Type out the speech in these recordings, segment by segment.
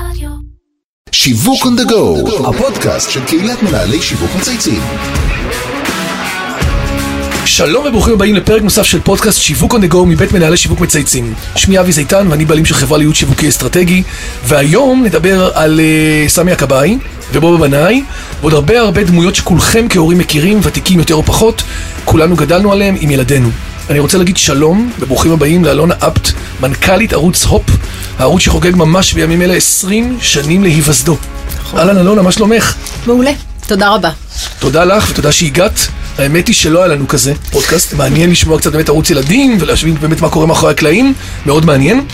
רדיו. שיווק on the go, הפודקאסט של קהילת מנהלי שיווק מצייצים. שלום וברוכים הבאים לפרק נוסף של פודקאסט שיווק on the go מבית מנהלי שיווק מצייצים. שמי אבי זיתן ואני בעלים של חברה לייעוד שיווקי אסטרטגי והיום נדבר על uh, סמי הכבאי ובובה בנאי ועוד הרבה הרבה דמויות שכולכם כהורים מכירים, ותיקים יותר או פחות, כולנו גדלנו עליהם עם ילדינו. אני רוצה להגיד שלום וברוכים הבאים לאלונה אפט, מנכ"לית ערוץ הופ, הערוץ שחוגג ממש בימים אלה 20 שנים להיווסדו. אהלן אלונה, מה שלומך? מעולה, תודה רבה. תודה לך ותודה שהגעת. האמת היא שלא היה לנו כזה פודקאסט, מעניין לשמוע קצת באמת ערוץ ילדים ולהשווים באמת מה קורה מאחורי הקלעים, מאוד מעניין.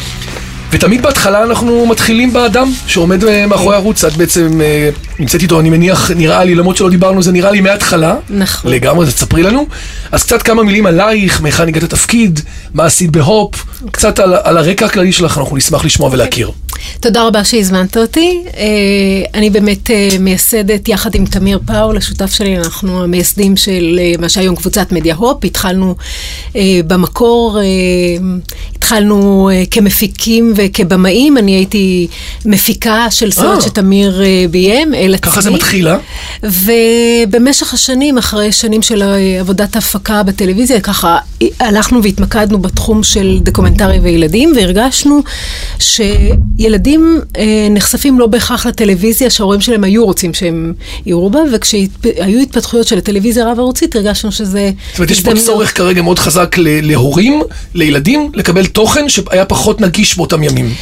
ותמיד בהתחלה אנחנו מתחילים באדם שעומד אה, מאחורי הערוץ, את בעצם אה, נמצאת איתו, אני מניח, נראה לי, למרות שלא דיברנו, זה נראה לי מההתחלה. נכון. לגמרי, אז תספרי לנו. אז קצת כמה מילים עלייך, מהיכן הגעת לתפקיד, מה עשית בהופ, קצת על, על הרקע הכללי שלך, אנחנו נשמח לשמוע ולהכיר. תודה רבה שהזמנת אותי. אה, אני באמת אה, מייסדת יחד עם תמיר פאול, השותף שלי, אנחנו המייסדים של אה, מה שהיום קבוצת מדיה הופ. התחלנו במקור, התחלנו כמפיקים וכבמאים, אני הייתי מפיקה של. סרט שתמיר אה, ביים, אל עצמי. ככה זה מתחיל, אה? ובמשך השנים, אחרי שנים של עבודת הפקה בטלוויזיה, ככה הלכנו והתמקדנו בתחום של דוקומנטרי וילדים, והרגשנו שילדים אה, נחשפים לא בהכרח לטלוויזיה שההורים שלהם היו רוצים שהם יראו בה, וכשהיו התפתחויות של הטלוויזיה הרב-ערוצית, הרגשנו שזה... זאת אומרת, יש פה. צורך כרגע מאוד חזק להורים, לילדים, לקבל תוכן שהיה פחות נגיש באותם ימים.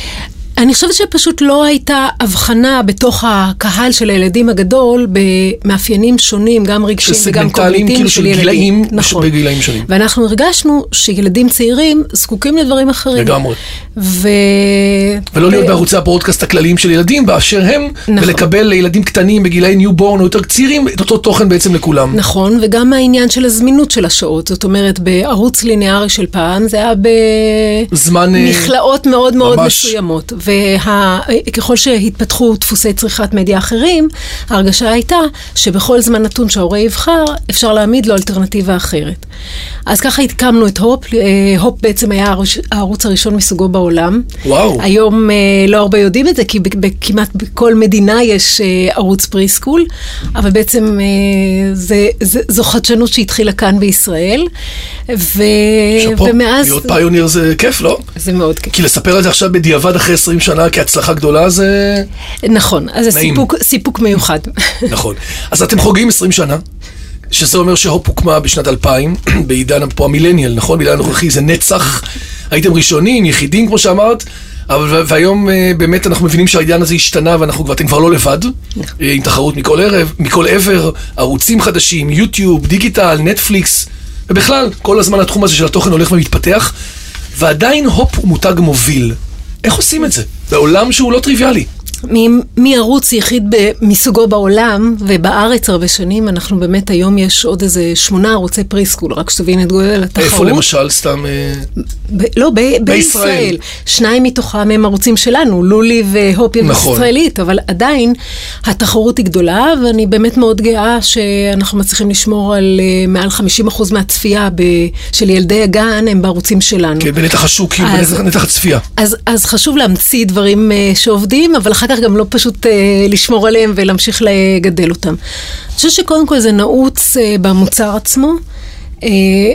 אני חושבת שפשוט לא הייתה הבחנה בתוך הקהל של הילדים הגדול במאפיינים שונים, גם רגשיים וגם שסגמנטליים, קוגניטיביים כאילו של של ילדים. גילאים, נכון. בגילאים שונים. ואנחנו הרגשנו שילדים צעירים זקוקים לדברים אחרים. לגמרי. ו... ולא להיות ו- בערוצי ה broadcast הכלליים של ילדים באשר הם, נכון. ולקבל לילדים קטנים בגילאי newborn או יותר צעירים את אותו תוכן בעצם לכולם. נכון, וגם העניין של הזמינות של השעות. זאת אומרת, בערוץ ליניארי של פעם זה היה זמן, אה, במכלאות מאוד מאוד ממש. מסוימות. וככל שהתפתחו דפוסי צריכת מדיה אחרים, ההרגשה הייתה שבכל זמן נתון שההורה יבחר, אפשר להעמיד לו אלטרנטיבה אחרת. אז ככה הקמנו את הופ. אה, הופ בעצם היה הערוץ- הראשון מסוגו בעולם. וואו. היום אה, לא הרבה יודעים את זה, כי כמעט בכל מדינה יש אה, ערוץ preschool, אבל בעצם זה, זה, זו חדשנות שהתחילה כאן בישראל, ו... שאפו, ומאז... להיות פיוניר זה כיף, לא? זה מאוד כיף. כי לספר על זה עכשיו בדיעבד אחרי 20 שנה כהצלחה גדולה זה... נכון, אז זה. סיפוק, סיפוק מיוחד. נכון. אז אתם חוגגים 20 שנה, שזה אומר שהופ הוקמה בשנת 2000, בעידן פה המילניאל, נכון? בעידן הנוכחי זה נצח. הייתם ראשונים, יחידים, כמו שאמרת. אבל והיום אה, באמת אנחנו מבינים שהעידן הזה השתנה ואנחנו כבר, אתם כבר לא לבד, אה, עם תחרות מכל ערב, מכל עבר, ערוצים חדשים, יוטיוב, דיגיטל, נטפליקס, ובכלל, כל הזמן התחום הזה של התוכן הולך ומתפתח, ועדיין הופ הוא מותג מוביל. איך עושים את זה? בעולם שהוא לא טריוויאלי. מערוץ יחיד מסוגו בעולם, ובארץ הרבה שנים, אנחנו באמת, היום יש עוד איזה שמונה ערוצי preschool, רק שתבין את גודל התחרות. איפה למשל, סתם... אה, ב- לא, ב- בישראל. בישראל. שניים מתוכם הם ערוצים שלנו, לולי והופי נכון. ישראלית, אבל עדיין התחרות היא גדולה, ואני באמת מאוד גאה שאנחנו מצליחים לשמור על אה, מעל 50% מהצפייה ב- של ילדי הגן, הם בערוצים שלנו. כן, בנתח השוק, בנתח נתח הצפייה. אז, אז חשוב להמציא דברים uh, שעובדים, אבל אחר כך גם לא פשוט uh, לשמור עליהם ולהמשיך לגדל אותם. אני חושבת שקודם כל זה נעוץ uh, במוצר עצמו. Uh,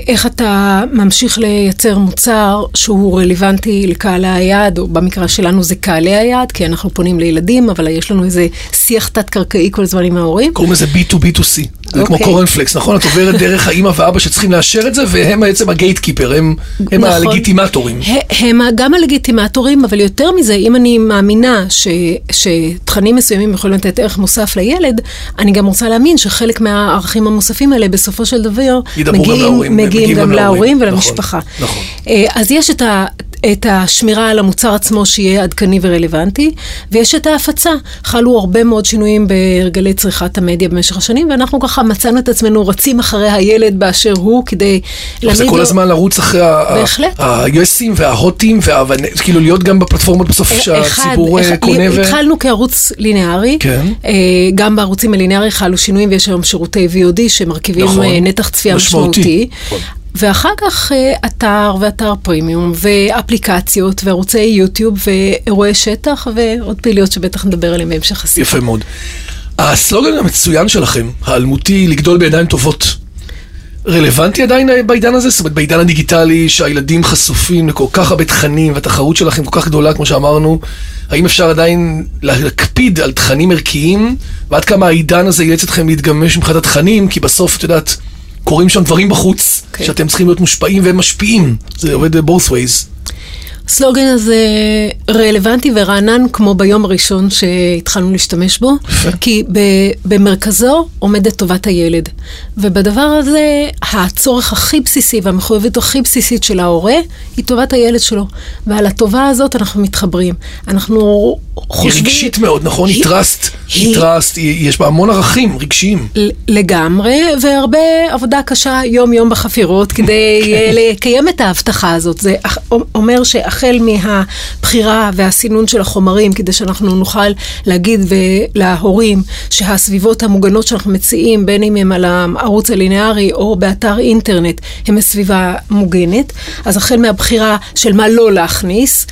איך אתה ממשיך לייצר מוצר שהוא רלוונטי לקהל היעד, או במקרה שלנו זה קהלי היעד, כי אנחנו פונים לילדים, אבל יש לנו איזה שיח תת-קרקעי כל הזמן עם ההורים. קוראים לזה B2B2C. זה כמו אוקיי. קורנפלקס, נכון? את עוברת דרך האמא ואבא שצריכים לאשר את זה, והם בעצם הגייט קיפר, הם הם נכון. הלגיטימטורים. ה- הם גם הלגיטימטורים, אבל יותר מזה, אם אני מאמינה ש, שתכנים מסוימים יכולים לתת ערך מוסף לילד, אני גם רוצה להאמין שחלק מהערכים המוספים האלה בסופו של דבר ידברו גם להורים, מגיעים מגיעים גם גם להורים. להורים ולמשפחה. נכון, נכון. אה, אז יש את, ה, את השמירה על המוצר עצמו שיהיה עדכני ורלוונטי, ויש את ההפצה. חלו הרבה מאוד שינויים בהרגלי צריכת המדיה במשך השנים, ואנחנו ככה מצאנו את עצמנו רצים אחרי הילד באשר הוא, כדי זה להעמיד כל לו- הזמן לרוץ אחרי ה- בהחלט. ה-USים וההוטים, כאילו להיות גם בפלטפורמות בסוף שהציבור אחד, אה, קונה ו... התחלנו כערוץ ליניארי, כן. אה, גם בערוצים הליניארי חלו שינויים ויש היום שירותי VOD שמרכיבים נכון. אה, נתח צפייה משמעותי. ואחר כך אה, אתר ואתר פרימיום, ואפליקציות, וערוצי יוטיוב, ואירועי שטח, ועוד פעילויות שבטח נדבר עליהן בהמשך הסיפור. יפה מאוד. הסלוגן המצוין שלכם, האלמותי, לגדול בידיים טובות, רלוונטי עדיין בעידן הזה? זאת אומרת, בעידן הדיגיטלי, שהילדים חשופים לכל כך הרבה תכנים, והתחרות שלכם כל כך גדולה, כמו שאמרנו, האם אפשר עדיין להקפיד על תכנים ערכיים, ועד כמה העידן הזה יאלץ אתכם להתגמש מבחינת התכנים, כי בסוף, את יודעת, קורים שם דברים בחוץ, okay. כן. שאתם צריכים להיות מושפעים ומשפיעים. זה עובד both ways. הסלוגן הזה רלוונטי ורענן כמו ביום הראשון שהתחלנו להשתמש בו, כי במרכזו עומדת טובת הילד. ובדבר הזה, הצורך הכי בסיסי והמחויבות הכי בסיסית של ההורה, היא טובת הילד שלו. ועל הטובה הזאת אנחנו מתחברים. אנחנו חושבים... היא רגשית מאוד, נכון? היא trust, היא trust, יש בה המון ערכים רגשיים. לגמרי, והרבה עבודה קשה יום-יום בחפירות כדי אה, לקיים את ההבטחה הזאת. זה אומר ש... החל מהבחירה והסינון של החומרים, כדי שאנחנו נוכל להגיד להורים שהסביבות המוגנות שאנחנו מציעים, בין אם הם על הערוץ הלינארי או באתר אינטרנט, הם בסביבה מוגנת. אז החל מהבחירה של מה לא להכניס,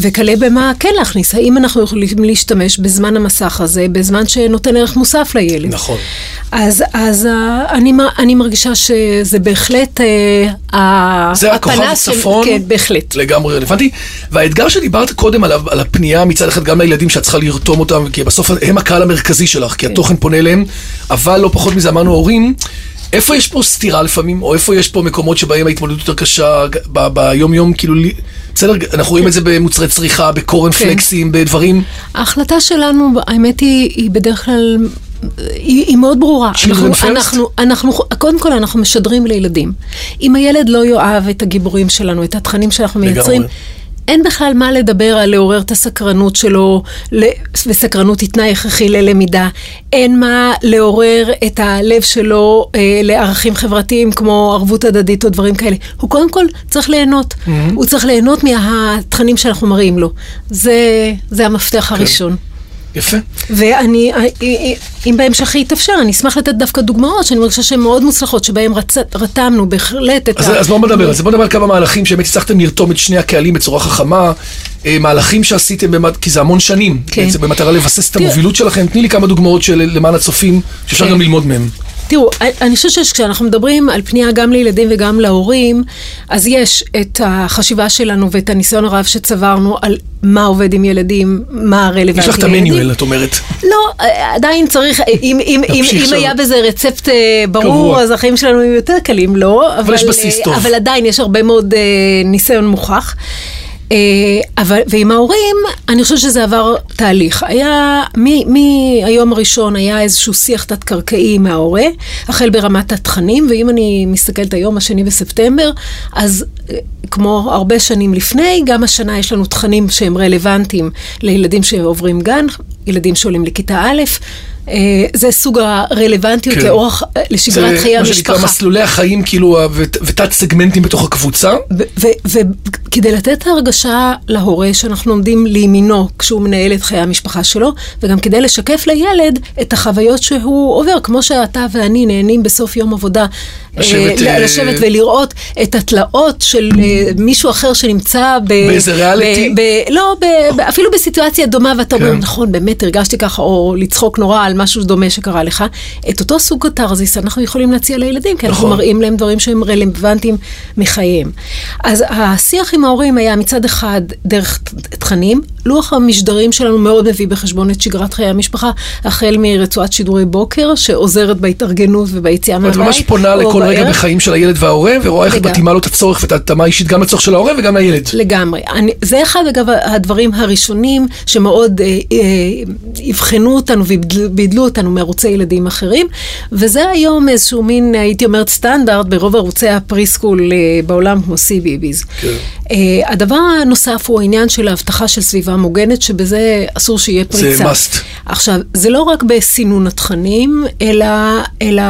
וכלה במה כן להכניס. האם אנחנו יכולים להשתמש בזמן המסך הזה, בזמן שנותן ערך מוסף לילד. נכון. אז, אז אה, אני, אני מרגישה שזה בהחלט אה, זה הכוכב הצפון, כן, בהחלט. לגמרי רלוונטי. והאתגר שדיברת קודם עליו, על הפנייה מצד אחד גם לילדים שאת צריכה לרתום אותם, כי בסוף הם הקהל המרכזי שלך, כי כן. התוכן פונה אליהם, אבל לא פחות מזה אמרנו הורים. איפה יש פה סתירה לפעמים, או איפה יש פה מקומות שבהם ההתמודדות יותר קשה ביום-יום, כאילו, בסדר, אנחנו רואים את זה במוצרי צריכה, בקורנפלקסים, כן. בדברים. ההחלטה שלנו, האמת היא, היא בדרך כלל היא, היא מאוד ברורה. אנחנו, אנחנו, אנחנו, קודם כל אנחנו משדרים לילדים. אם הילד לא יאהב את הגיבורים שלנו, את התכנים שאנחנו מייצרים, לגמרי. אין בכלל מה לדבר על לעורר את הסקרנות שלו, וסקרנות היא תנאי הכרחי ללמידה. אין מה לעורר את הלב שלו אה, לערכים חברתיים כמו ערבות הדדית או דברים כאלה. הוא קודם כל צריך ליהנות. Mm-hmm. הוא צריך ליהנות מהתכנים שאנחנו מראים לו. זה, זה המפתח כן. הראשון. יפה. ואני, אה, אה, אם בהמשך יתאפשר, אני אשמח לתת דווקא דוגמאות שאני מרגישה שהן מאוד מוצלחות, שבהן רצ... רתמנו בהחלט את אז, ה... אז בואו נדבר על זה, בואו נדבר על כמה מהלכים שבאמת הצלחתם לרתום את שני הקהלים בצורה חכמה, אה, מהלכים שעשיתם, במט... כי זה המון שנים, כן. בעצם במטרה לבסס את המובילות שלכם, תני לי כמה דוגמאות של למען הצופים, שאפשר כן. גם ללמוד מהם. תראו, אני חושבת שכשאנחנו מדברים על פנייה גם לילדים וגם להורים, אז יש את החשיבה שלנו ואת הניסיון הרב שצברנו על מה עובד עם ילדים, מה הרלוונטי לילדים. יש לך את המניואל, את אומרת. לא, עדיין צריך, אם, אם, אם, אם היה בזה רצפט אה, ברור, קבוע. אז החיים שלנו יהיו יותר קלים, לא. אבל, אבל יש בסיס טוב. אבל עדיין יש הרבה מאוד ניסיון מוכח. אה, אבל, ועם ההורים, אני חושבת שזה עבר תהליך. היה, מהיום הראשון היה איזשהו שיח תת-קרקעי מההורה, החל ברמת התכנים, ואם אני מסתכלת היום, השני בספטמבר, אז אה, כמו הרבה שנים לפני, גם השנה יש לנו תכנים שהם רלוונטיים לילדים שעוברים גן, ילדים שעולים לכיתה א', זה סוג הרלוונטיות כן. לאורח, אה, לשגרת חיי המשפחה. זה מה שנקרא מסלולי החיים, כאילו, ותת סגמנטים בתוך הקבוצה. וכדי לתת את ההרגשה להורה שאנחנו עומדים לימינו כשהוא מנהל את חיי המשפחה שלו, וגם כדי לשקף לילד את החוויות שהוא עובר, כמו שאתה ואני נהנים בסוף יום עבודה. לשבת, אה, לשבת ולראות את התלאות של מישהו אחר שנמצא ב... באיזה ריאליטי? לא, אפילו בסיטואציה דומה, ואתה אומר, כן. נכון, באמת הרגשתי ככה, או לצחוק נורא על משהו דומה שקרה לך, את אותו סוג קתרזיס אנחנו יכולים להציע לילדים, כי אנחנו נכון. מראים להם דברים שהם רלוונטיים מחייהם. אז השיח עם ההורים היה מצד אחד דרך תכנים, לוח המשדרים שלנו מאוד מביא בחשבון את שגרת חיי המשפחה, החל מרצועת שידורי בוקר, שעוזרת בהתארגנות וביציאה מהבית. את ממש פונה לכל בערך. רגע בחיים של הילד וההורה, ורואה איך את מתאימה לו את הצורך ואת ההתאמה האישית גם לצורך של ההורה וגם לילד. לגמרי. אני, זה אחד, אגב, הדברים הראשונים שמאוד אה, אה, אבחנו אותנו ובידלו אותנו מערוצי ילדים אחרים, וזה היום איזשהו מין, הייתי אומרת, סטנדרט ברוב ערוצי הפריסקול אה, בעולם, כמו CBB's. כן. אה, הדבר הנוסף הוא העניין של האבטחה של סביבה מוגנת, שבזה אסור שיהיה פריצה. זה must. עכשיו, זה לא רק בסינון התכנים, אלא, אלא,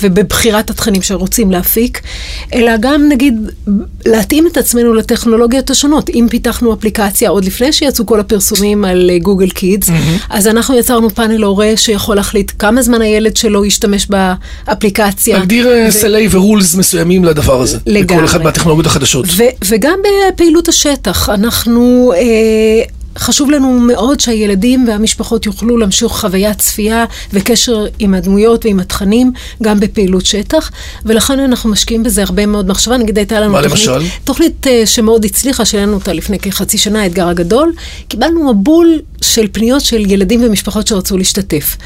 ובבחירת התכנים שרוצים להפיק, אלא גם נגיד להתאים את עצמנו לטכנולוגיות השונות. אם פיתחנו אפליקציה עוד לפני שיצאו כל הפרסומים על אה, גוגל קידס, mm-hmm. אז אנחנו יצרנו פאנל הורה שיכול להחליט כמה זמן הילד שלו ישתמש באפליקציה. להגדיר ו... סלי ורולס מסוימים לדבר הזה. לגמרי. לכל אחד מהטכנולוגיות החדשות. ו- וגם בפעילות השטח, אנחנו... אה, חשוב לנו מאוד שהילדים והמשפחות יוכלו להמשיך חוויית צפייה וקשר עם הדמויות ועם התכנים, גם בפעילות שטח, ולכן אנחנו משקיעים בזה הרבה מאוד מחשבה. נגיד הייתה לנו תוכנית, למשל? תוכנית אה, שמאוד הצליחה, שהעלינו אותה לפני כחצי שנה, האתגר הגדול. קיבלנו מבול של פניות של ילדים ומשפחות שרצו להשתתף.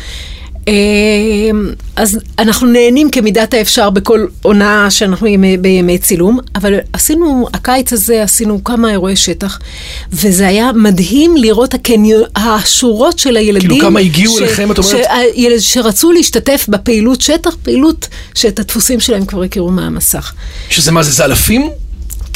אה, אז אנחנו נהנים כמידת האפשר בכל עונה שאנחנו ימי, בימי צילום, אבל עשינו, הקיץ הזה עשינו כמה אירועי שטח, וזה היה מדהים לראות הקניו, השורות של הילדים. כאילו כמה הגיעו אליכם, את אומרת? שהילד, שרצו להשתתף בפעילות שטח, פעילות שאת הדפוסים שלהם כבר הכירו מהמסך. שזה מה זה, זה אלפים?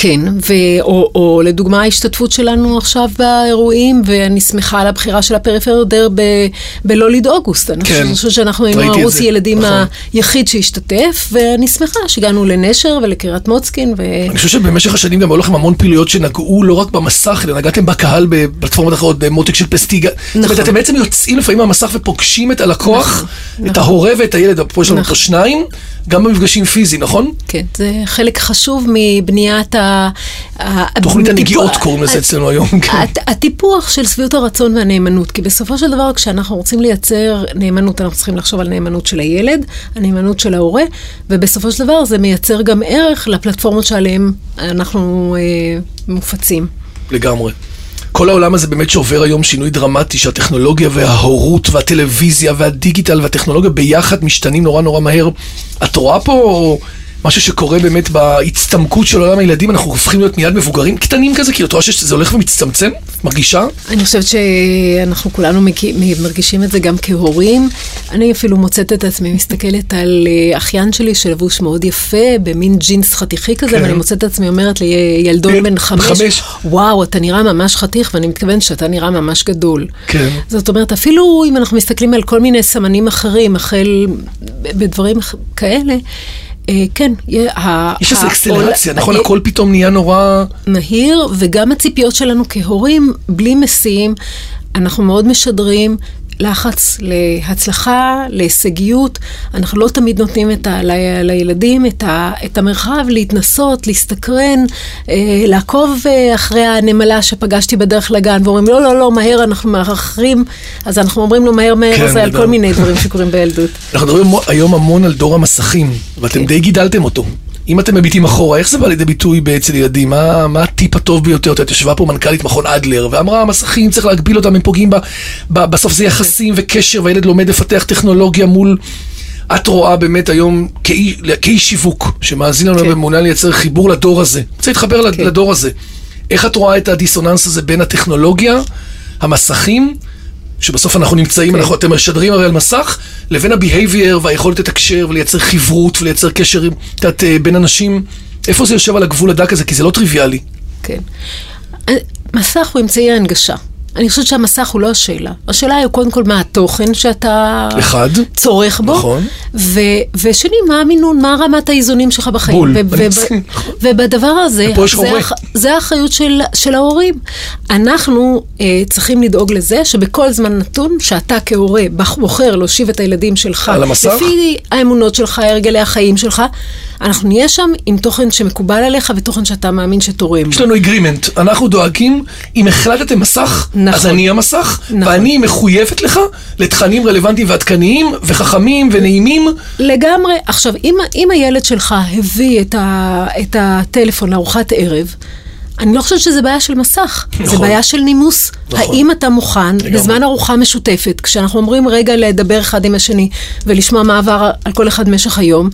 כן, ו- או, או לדוגמה ההשתתפות שלנו עכשיו באירועים, ואני שמחה על הבחירה של הפריפריה דר ב- בלוליד אוגוסט. אני כן, חושבת שאנחנו היינו ראיתי את ערוץ זה, ילדים נכון. היחיד שהשתתף, ואני שמחה שהגענו לנשר ולקריית מוצקין. ו... אני חושב שבמשך השנים גם היו לכם המון פעילויות שנגעו לא רק במסך, אלא נגעתם בקהל בפלטפורמות אחרות, במותק של פסטיגה. זאת אומרת, נכון. אתם בעצם יוצאים לפעמים מהמסך ופוגשים את הלקוח, נכון, את נכון. ההורה ואת הילד, פה יש לנו פה נכון. שניים, גם במפגשים פיזיים, נכון? כן, זה חלק חשוב מבניית ה... תוכנית הנגיעות קוראים לזה אצלנו היום, כן. הט- הטיפוח של שביעות הרצון והנאמנות, כי בסופו של דבר כשאנחנו רוצים לייצר נאמנות, אנחנו צריכים לחשוב על נאמנות של הילד, הנאמנות של ההורה, ובסופו של דבר זה מייצר גם ערך לפלטפורמות שעליהן אנחנו אה, מופצים. לגמרי. כל העולם הזה באמת שעובר היום שינוי דרמטי, שהטכנולוגיה וההורות והטלוויזיה והדיגיטל והטכנולוגיה ביחד משתנים נורא נורא מהר. את רואה פה משהו שקורה באמת בהצטמקות של עולם הילדים, אנחנו הופכים להיות מיד מבוגרים קטנים כזה, כאילו את רואה שזה הולך ומצטמצם? מרגישה? אני חושבת שאנחנו כולנו מרגישים את זה גם כהורים. אני אפילו מוצאת את עצמי מסתכלת על אה, אחיין שלי שלבוש מאוד יפה, במין ג'ינס חתיכי כזה, כן. ואני מוצאת את עצמי אומרת לילדון כן, בן חמש, חמש. וואו, אתה נראה ממש חתיך, ואני מתכוונת שאתה נראה ממש גדול. כן. זאת אומרת, אפילו אם אנחנו מסתכלים על כל מיני סמנים אחרים, החל בדברים כאלה, כן, יה- ה- יש איזו אקסלרציה, נכון? אה, הכל פתאום נהיה נורא... מהיר, וגם הציפיות שלנו כהורים, בלי מסיעים, אנחנו מאוד משדרים לחץ להצלחה, להישגיות. אנחנו לא תמיד נותנים את ה, ל, לילדים את, ה, את המרחב להתנסות, להסתקרן, אה, לעקוב אה, אחרי הנמלה שפגשתי בדרך לגן, ואומרים, לא, לא, לא, מהר, אנחנו מאחרים. אז אנחנו אומרים לו, מהר, מהר, כן, זה על. כל מיני דברים שקורים בילדות. אנחנו מדברים היום המון על דור המסכים, ואתם כן. די גידלתם אותו. אם אתם מביטים אחורה, איך זה בא לידי ביטוי אצל ילדים? מה, מה הטיפ הטוב ביותר? את יודעת, ישבה פה מנכ"לית מכון אדלר, ואמרה, המסכים, צריך להגביל אותם, הם פוגעים ב... ב בסוף זה יחסים וקשר, והילד לומד לפתח טכנולוגיה מול... את רואה באמת היום כאי- כאיש שיווק, שמאזין לנו כן. ומעוניין לייצר חיבור לדור הזה. רוצה להתחבר כן. לדור הזה. איך את רואה את הדיסוננס הזה בין הטכנולוגיה, המסכים, שבסוף אנחנו נמצאים, כן. אנחנו, אתם משדרים הרי על מסך, לבין ה-behavior והיכולת לתקשר ולייצר חברות ולייצר קשר עם- את יודעת, אה, בין אנשים. איפה זה יושב על הגבול הדק הזה? כי זה לא טריוויאלי. כן. מסך הוא אמצעי ההנגשה. אני חושבת שהמסך הוא לא השאלה. השאלה היא קודם כל מה התוכן שאתה אחד. צורך בו. נכון. ו- ושני, מה המינון, מה רמת האיזונים שלך בחיים. בול. ובדבר הזה, זה, האחריות של, של ההורים. אנחנו אה, צריכים לדאוג לזה שבכל זמן נתון, שאתה כהורה בוחר להושיב את הילדים שלך, על המסך? לפי האמונות שלך, הרגלי החיים שלך, אנחנו נהיה שם עם תוכן שמקובל עליך ותוכן שאתה מאמין שתורם. יש לנו אגרימנט, אנחנו דואגים, אם החלטתם מסך, נכון. אז אני המסך, נכון. ואני מחויבת לך לתכנים רלוונטיים ועדכניים, וחכמים ונעימים. לגמרי. עכשיו, אם, אם הילד שלך הביא את, ה, את הטלפון לארוחת ערב, אני לא חושבת שזה בעיה של מסך, זה נכון. בעיה של נימוס. נכון. האם אתה מוכן, לגמרי. בזמן ארוחה משותפת, כשאנחנו אומרים רגע לדבר אחד עם השני ולשמוע מה עבר על כל אחד במשך היום,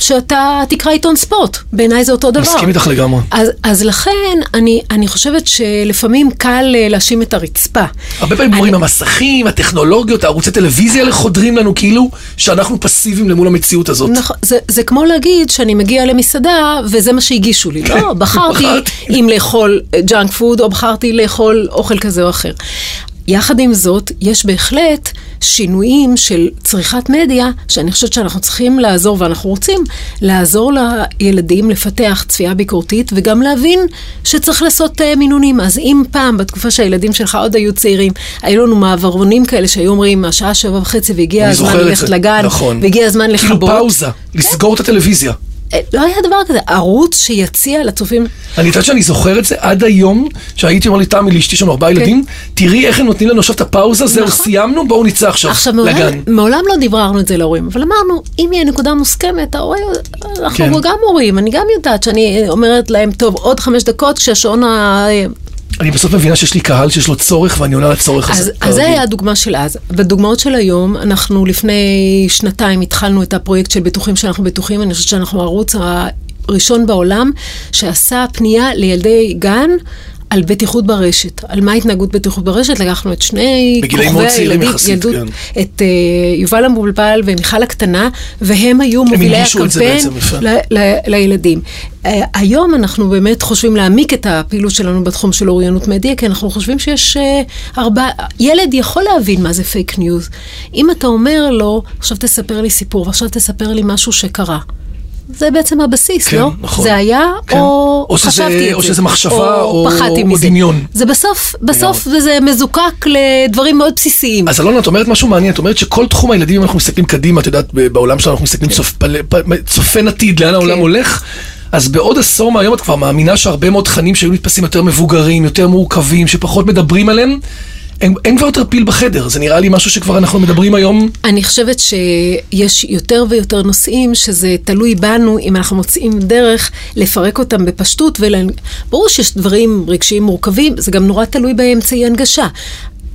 שאתה תקרא עיתון ספורט. בעיניי זה אותו דבר. מסכים איתך לגמרי. אז, אז לכן, אני, אני חושבת שלפעמים קל אה, להאשים את הרצפה. הרבה פעמים אומרים, המסכים, הטכנולוגיות, הערוצי טלוויזיה האלה חודרים לנו כאילו שאנחנו פסיביים למול המציאות הזאת. נכון, זה, זה כמו להגיד שאני מגיע למסעדה וזה מה שהגישו לי. לא, בחרתי בחרתי. אם לאכול junk food או בחרתי לאכול אוכל כזה או אחר. יחד עם זאת, יש בהחלט שינויים של צריכת מדיה, שאני חושבת שאנחנו צריכים לעזור, ואנחנו רוצים לעזור לילדים לפתח צפייה ביקורתית, וגם להבין שצריך לעשות uh, מינונים. אז אם פעם, בתקופה שהילדים שלך עוד היו צעירים, היו לנו מעברונים כאלה שהיו אומרים, השעה שבע וחצי והגיע הזמן ללכת לגן, נכון. והגיע הזמן כאילו לכבות. פאוזה, לסגור את הטלוויזיה. אה, לא היה דבר כזה, ערוץ שיציע לצופים, אני יודעת שאני זוכר את זה עד היום, שהייתי אומר לי, תמי, לאשתי לנו ארבעה ילדים, תראי איך הם נותנים לנו עכשיו את הפאוזה, זהו, כן. נכון. סיימנו, בואו נצא עכשיו לגן. מעולם לא דיבררנו את זה להורים, אבל אמרנו, אם יהיה נקודה מוסכמת, אנחנו כן. גם הורים, אני גם יודעת שאני אומרת להם, טוב, עוד חמש דקות כשהשעון. אני בסוף מבינה שיש לי קהל שיש לו צורך ואני עונה לצורך הזה. אז, אז זה היה הדוגמה של אז. בדוגמאות של היום, אנחנו לפני שנתיים התחלנו את הפרויקט של בטוחים שאנחנו בטוחים, אני חושבת שאנחנו הערוץ הראשון בעולם שעשה פנייה לילדי גן. על בטיחות ברשת, על מה התנהגות בטיחות ברשת, לקחנו את שני צעירים יחסית, ילדות, כן. את uh, יובל המבולבל ומיכל הקטנה, והם היו מובילי הקמפיין. ל- ל- לילדים. Uh, היום אנחנו באמת חושבים להעמיק את הפעילות שלנו בתחום של אוריינות מדיה, כי אנחנו חושבים שיש uh, ארבע... ילד יכול להבין מה זה פייק ניוז. אם אתה אומר לו, עכשיו תספר לי סיפור, ועכשיו תספר לי משהו שקרה. זה בעצם הבסיס, כן, לא? נכון. זה היה, כן. או, או שזה- חשבתי את או זה. שזה מחשבה, או- פחדתי או מזה. דמיון. זה בסוף, בסוף זה מזוקק לדברים מאוד בסיסיים. אז אלונה, את אומרת משהו מעניין, את אומרת שכל תחום הילדים, אם אנחנו מסתכלים קדימה, את יודעת, בעולם שלנו אנחנו מסתכלים צופ- פ- צופן עתיד, לאן העולם כן. הולך, אז בעוד עשור מהיום את כבר מאמינה שהרבה מאוד תכנים שהיו נתפסים יותר מבוגרים, יותר מורכבים, שפחות מדברים עליהם, אין, אין כבר יותר פיל בחדר, זה נראה לי משהו שכבר אנחנו מדברים היום. אני חושבת שיש יותר ויותר נושאים שזה תלוי בנו אם אנחנו מוצאים דרך לפרק אותם בפשטות. ול... ברור שיש דברים רגשיים מורכבים, זה גם נורא תלוי באמצעי הנגשה.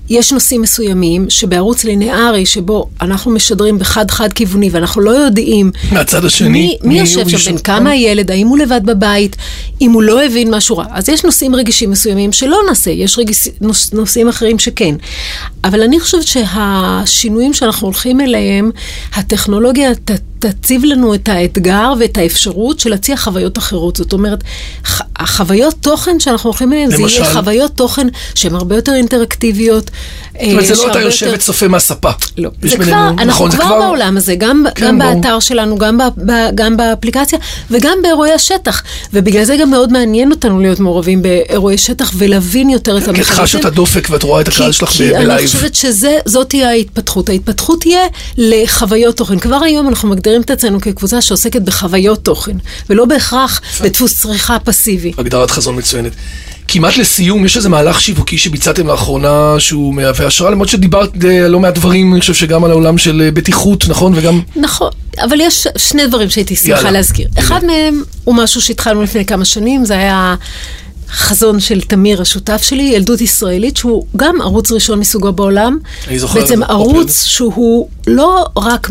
יש נושאים מסוימים שבערוץ ליניארי שבו אנחנו משדרים בחד-חד כיווני ואנחנו לא יודעים מהצד השני, מי, מי מי יושב שם, בין כמה הילד, האם הוא לבד בבית, אם הוא לא הבין משהו רע. אז יש נושאים רגישים מסוימים שלא נעשה, יש רגיש, נוש, נושאים אחרים שכן. אבל אני חושבת שהשינויים שאנחנו הולכים אליהם, הטכנולוגיה ת, תציב לנו את האתגר ואת האפשרות של להציע חוויות אחרות. זאת אומרת, החוויות תוכן שאנחנו הולכים אליהם, זה? יהיה חוויות תוכן שהן הרבה יותר אינטראקטיביות. זאת אומרת, זה לא אתה יושב וצופה מהספה. לא, יש זה כבר, אנחנו נכון, כבר בעולם הזה, גם, כן. באתר שלנו, גם, באפליקציה וגם באירועי השטח. ובגלל זה גם מאוד מעניין אותנו להיות מעורבים באירועי שטח ולהבין יותר את כי את. חשה את הדופק ואת רואה את הקהל שלך ב- כי אני בלייב. חושבת שזאת תהיה ההתפתחות. ההתפתחות תהיה לחוויות תוכן. כבר היום אנחנו מגדירים את עצמנו כקבוצה שעוסקת בחוויות תוכן, ולא בהכרח בדפוס צריכה פסיבי. הגדרת חזון מצוינת. כמעט לסיום, יש איזה מהלך שיווקי שביצעתם לאחרונה שהוא מהווה השראה, למרות שדיברת אה, לא מעט דברים, אני חושב שגם על העולם של אה, בטיחות, נכון? וגם... נכון, אבל יש שני דברים שהייתי שמחה. להזכיר. אחד מהם הוא משהו שהתחלנו לפני כמה שנים, זה היה חזון של תמיר, השותף שלי, ילדות ישראלית, שהוא גם ערוץ ראשון מסוגו בעולם. אני זוכר את בעצם זה, ערוץ שהוא לא רק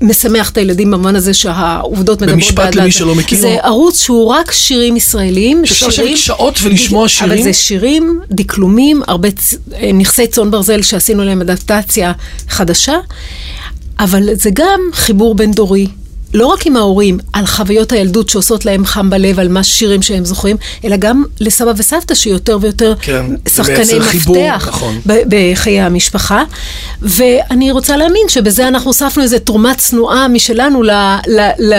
משמח את הילדים במובן הזה שהעובדות מדברות במשפט בעד למי בעד. שלא מכיר. זה ערוץ שהוא רק שירים ישראלים. שאפשר לשבת שעות ולשמוע אבל שירים? זה שירים, דקלומים, הרבה צ- אה, נכסי צאן ברזל שעשינו להם אדפטציה חדשה, אבל זה גם חיבור בין דורי. לא רק עם ההורים, על חוויות הילדות שעושות להם חם בלב, על מה שירים שהם זוכרים, אלא גם לסבא וסבתא שיותר ויותר כן, שחקני מייצר חיבור, מפתח נכון. בחיי המשפחה. ואני רוצה להאמין שבזה אנחנו הוספנו איזו תרומה צנועה משלנו ל, ל, ל,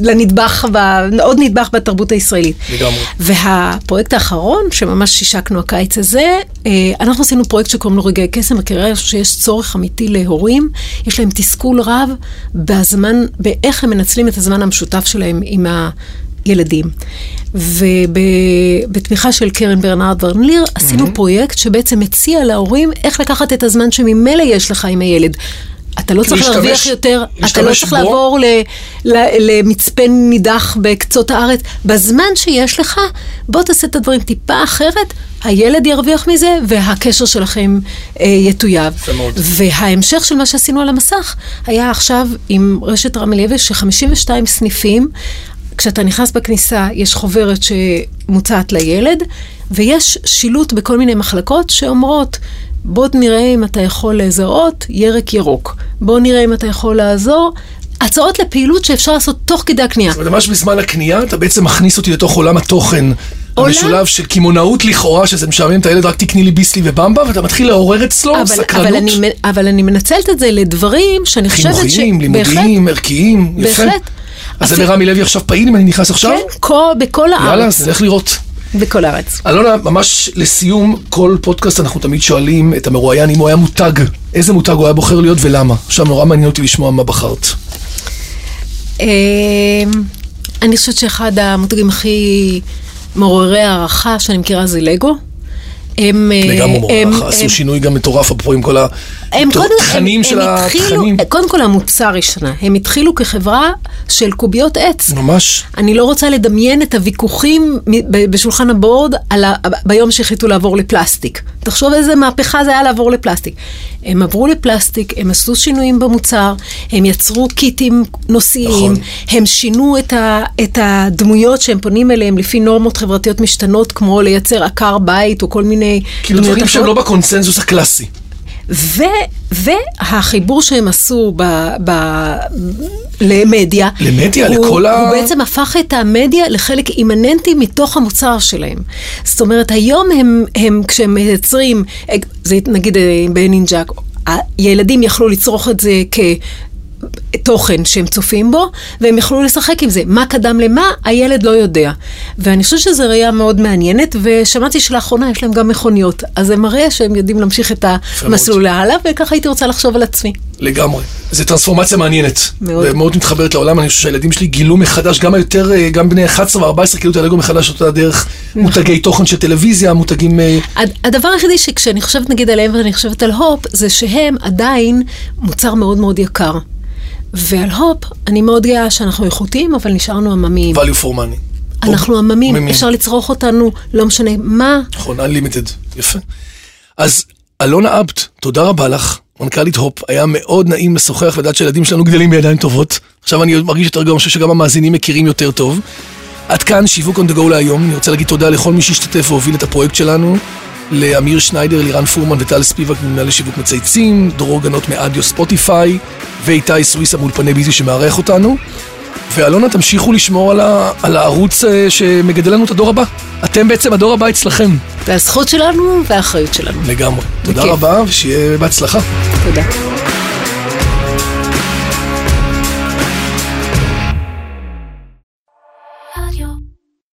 לנדבך, ב, עוד נדבך בתרבות הישראלית. לגמרי. והפרויקט האחרון, שממש השקנו הקיץ הזה, אה, אנחנו עשינו פרויקט שקוראים לו רגעי קסם, וכנראה שיש צורך אמיתי להורים. יש להם תסכול רב בזמן, באיך הם מנצלים את הזמן המשותף שלהם עם הילדים. ובתמיכה של קרן ברנרד ורנליר, עשינו פרויקט שבעצם מציע להורים איך לקחת את הזמן שממילא יש לך עם הילד. אתה לא צריך להרוויח יותר, אתה לא צריך בו. לעבור ל, ל, למצפה נידח בקצות הארץ. בזמן שיש לך, בוא תעשה את הדברים טיפה אחרת, הילד ירוויח מזה, והקשר שלכם אה, יטויב. וההמשך של מה שעשינו על המסך, היה עכשיו עם רשת רמי לוי, ש-52 סניפים, כשאתה נכנס בכניסה, יש חוברת שמוצעת לילד, ויש שילוט בכל מיני מחלקות שאומרות, בוא נראה אם אתה יכול לזהות ירק ירוק. בוא נראה אם אתה יכול לעזור. הצעות לפעילות שאפשר לעשות תוך כדי הקנייה. זאת אומרת, ממש בזמן הקנייה, אתה בעצם מכניס אותי לתוך עולם התוכן. עולם? המשולב של קמעונאות לכאורה, שזה משעמם את הילד, רק תקני לי ביסלי ובמבה, ואתה מתחיל לעורר אצלו אבל, סקרנות. אבל, אני, אבל אני מנצלת את זה לדברים שאני חושבת ש... חינוכיים, לימודיים, ערכיים, יפה. בהחלט. אז זה אפילו- ברמי לוי עכשיו פעיל אם אני נכנס עכשיו? כן, כל, בכל הארץ. יאללה, אז נלך לראות. בכל הארץ. אלונה, ממש לסיום, כל פודקאסט אנחנו תמיד שואלים את המרואיין אם הוא היה מותג, איזה מותג הוא היה בוחר להיות ולמה. עכשיו נורא מעניין אותי לשמוע מה בחרת. אמ, אני חושבת שאחד המותגים הכי מעוררי הערכה שאני מכירה זה לגו. הם... אה, לגמרי הם- מוערך, עשו הם- שינוי גם מטורף אפרופו עם כל התכנים של התכנים. קודם כל המוצר השתנה, הם התחילו כחברה של קוביות עץ. ממש. אני לא רוצה לדמיין את הוויכוחים בשולחן הבורד על ה, ביום שהחליטו לעבור לפלסטיק. תחשוב איזה מהפכה זה היה לעבור לפלסטיק. הם עברו לפלסטיק, הם עשו שינויים במוצר, הם יצרו קיטים נושאיים, נכון. הם שינו את, ה, את הדמויות שהם פונים אליהם לפי נורמות חברתיות משתנות, כמו לייצר עקר בית או כל מיני כאילו דמויות דברים שהם לא. בקונסנזוס הקלאסי. ו, והחיבור שהם עשו ב, ב, למדיה, למדיה, הוא, לכל ה- הוא בעצם הפך את המדיה לחלק אימננטי מתוך המוצר שלהם. זאת אומרת, היום הם, הם כשהם מייצרים, אה, זה נגיד אה, ב Ninjago, הילדים יכלו לצרוך את זה כ... תוכן שהם צופים בו, והם יכלו לשחק עם זה. מה קדם למה, הילד לא יודע. ואני חושבת שזו ראייה מאוד מעניינת, ושמעתי שלאחרונה יש להם גם מכוניות. אז זה מראה שהם יודעים להמשיך את המסלול הלאה, וככה הייתי רוצה לחשוב על עצמי. לגמרי. זו טרנספורמציה מעניינת. מאוד. ומאוד מתחברת לעולם, אני חושב שהילדים שלי גילו מחדש, גם היותר, אה, גם בני 11 ו-14 גילו את הלגו מחדש אותה דרך נכון. מותגי תוכן של טלוויזיה, מותגים... אה, הד- הדבר היחידי שכשאני חושבת נגיד עליהם ואני חושבת על הופ, זה שהם עדיין מוצר מאוד מאוד יקר. ועל הופ, אני מאוד גאה שאנחנו איכותיים, אבל נשארנו עממיים. value for money. אנחנו עממים, עממים. אפשר לצרוך אותנו, לא משנה מה. נכון, Unlimited, יפה. אז אלונה אבט, תודה רבה לך, מנכ"לית הופ, היה מאוד נעים לשוחח ולדעת שהילדים שלנו גדלים בידיים טובות. עכשיו אני מרגיש יותר גרוע, אני חושב שגם המאזינים מכירים יותר טוב. עד כאן שיווק on the go להיום, אני רוצה להגיד תודה לכל מי שהשתתף והוביל את הפרויקט שלנו, לאמיר שניידר, לירן פורמן וטל ספיבק ממנהל לשיווק מצייצים, דרור גנות מאדיו ספוטיפיי, ואיתי סוויסה מאולפני ביזי שמארח אותנו. ואלונה, תמשיכו לשמור על, ה, על הערוץ אה, שמגדל לנו את הדור הבא. אתם בעצם הדור הבא אצלכם. זה הזכות שלנו והאחריות שלנו. לגמרי. תודה בכיף. רבה, ושיהיה בהצלחה. תודה.